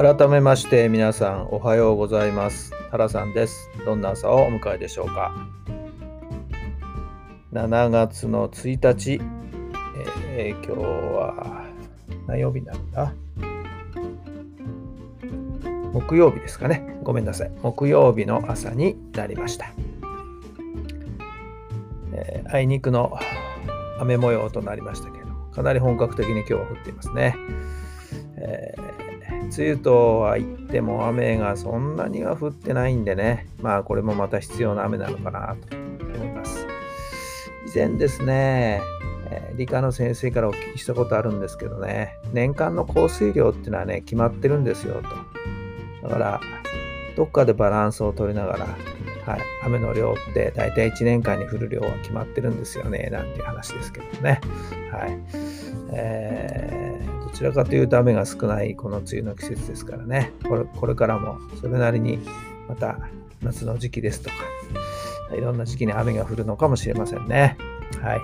改めまして皆さんおはようございます。タラさんです。どんな朝をお迎えでしょうか？7月の1日、えー、今日は何曜日なんだ？木曜日ですかね。ごめんなさい。木曜日の朝になりました、えー、あいにくの雨模様となりましたけどかなり本格的に今日は降っていますね、えー梅雨とは言っても雨がそんなには降ってないんでね、まあこれもまた必要な雨なのかなと思います。以前ですね、理科の先生からお聞きしたことあるんですけどね、年間の降水量っていうのはね、決まってるんですよと。だから、どっかでバランスを取りながら、はい、雨の量って大体1年間に降る量は決まってるんですよね、なんていう話ですけどね。はい。えー、ちらかというと雨が少ないこの梅雨の季節ですからね、これこれからもそれなりにまた夏の時期ですとか、いろんな時期に雨が降るのかもしれませんね。はい。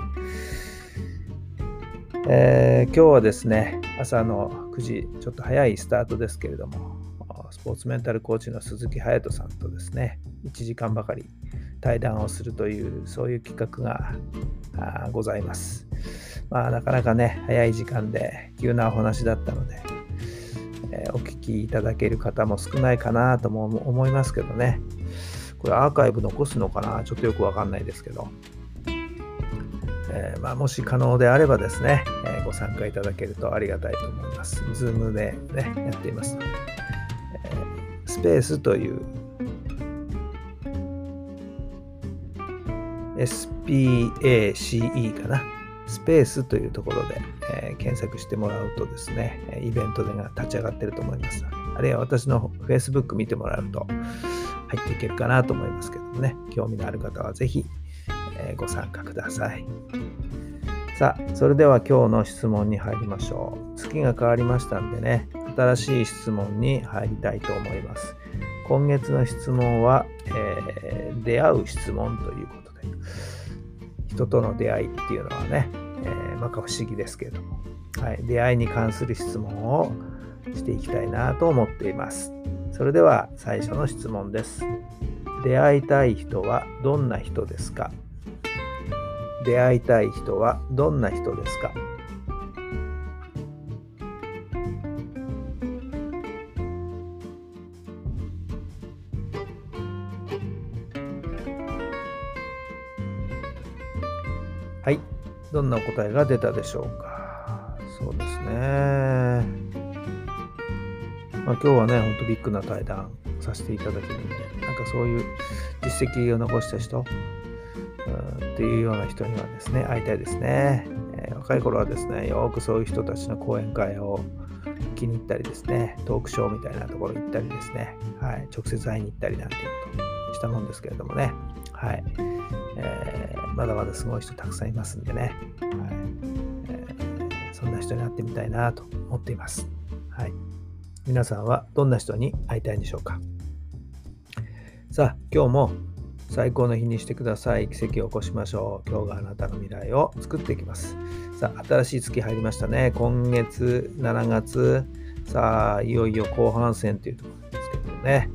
えー、今日はですね、朝の9時、ちょっと早いスタートですけれども、スポーツメンタルコーチの鈴木隼人さんとですね、1時間ばかり対談をするという、そういう企画がございます。まあ、なかなかね、早い時間で急なお話だったので、えー、お聞きいただける方も少ないかなとも思いますけどね。これアーカイブ残すのかな？ちょっとよくわかんないですけど。えー、まあ、もし可能であればですね、えー、ご参加いただけるとありがたいと思います。Zoom でね、やっていますので。えー、スペースという SPACE かな？スペースというところで、えー、検索してもらうとですね、イベントでが立ち上がってると思います。あるいは私の Facebook 見てもらうと入っていけるかなと思いますけどもね、興味のある方はぜひ、えー、ご参加ください。さあ、それでは今日の質問に入りましょう。月が変わりましたんでね、新しい質問に入りたいと思います。今月の質問は、えー、出会う質問ということで、人との出会いっていうのはね、えー、まか不思議ですけれども、はい、出会いに関する質問をしていきたいなと思っています。それでは最初の質問です。出会いたい人はどんな人ですか？出会いたい人はどんな人ですか？はい。どんなお答えが出たでしょうか？そうですね。まあ、今日はね、ほんとビッグな対談させていただけるんで、なんかそういう実績を残した人、っていうような人にはですね、会いたいですね。えー、若い頃はですね、よくそういう人たちの講演会を気に入ったりですね、トークショーみたいなところ行ったりですね、はい、直接会いに行ったりなんていうことしたもんですけれどもね、はい。えー、まだまだすごい人たくさんいますんでね、はい、そんな人に会ってみたいなと思っています。はい。皆さんはどんな人に会いたいんでしょうかさあ、今日も最高の日にしてください。奇跡を起こしましょう。今日があなたの未来を作っていきます。さあ、新しい月入りましたね。今月、7月、さあ、いよいよ後半戦というところですけどね。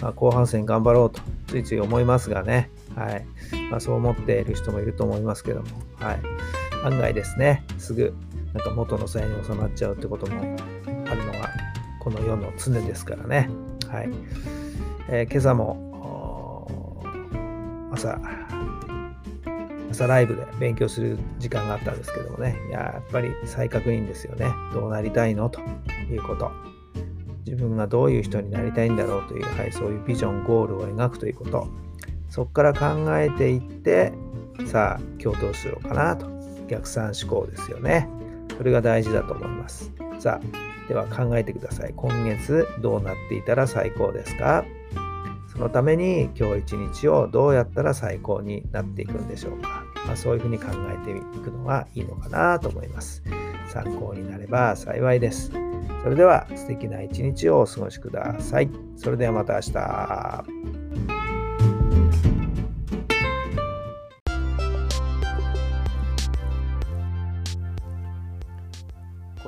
まあ、後半戦頑張ろうとついつい思いますがね。はい。まあ、そう思っている人もいると思いますけども、はい。案外ですね、すぐ、なんか元の際に収まっちゃうってこともあるのが、この世の常ですからね。はい。えー、今朝も、朝、朝ライブで勉強する時間があったんですけどもね、やっぱり再確認ですよね。どうなりたいの？ということ。自分がどういう人になりたいんだろうという、はい、そういうビジョン、ゴールを描くということ。そこから考えていって、さあ、今日どうしようかなと。逆算思考ですよね。それが大事だと思います。さあ、では考えてください。今月どうなっていたら最高ですか？そのために今日一日をどうやったら最高になっていくんでしょうか？まあ、そういうふうに考えていくのがいいのかなと思います。参考になれば幸いです。それでは素敵な一日をお過ごしください。それではまた明日。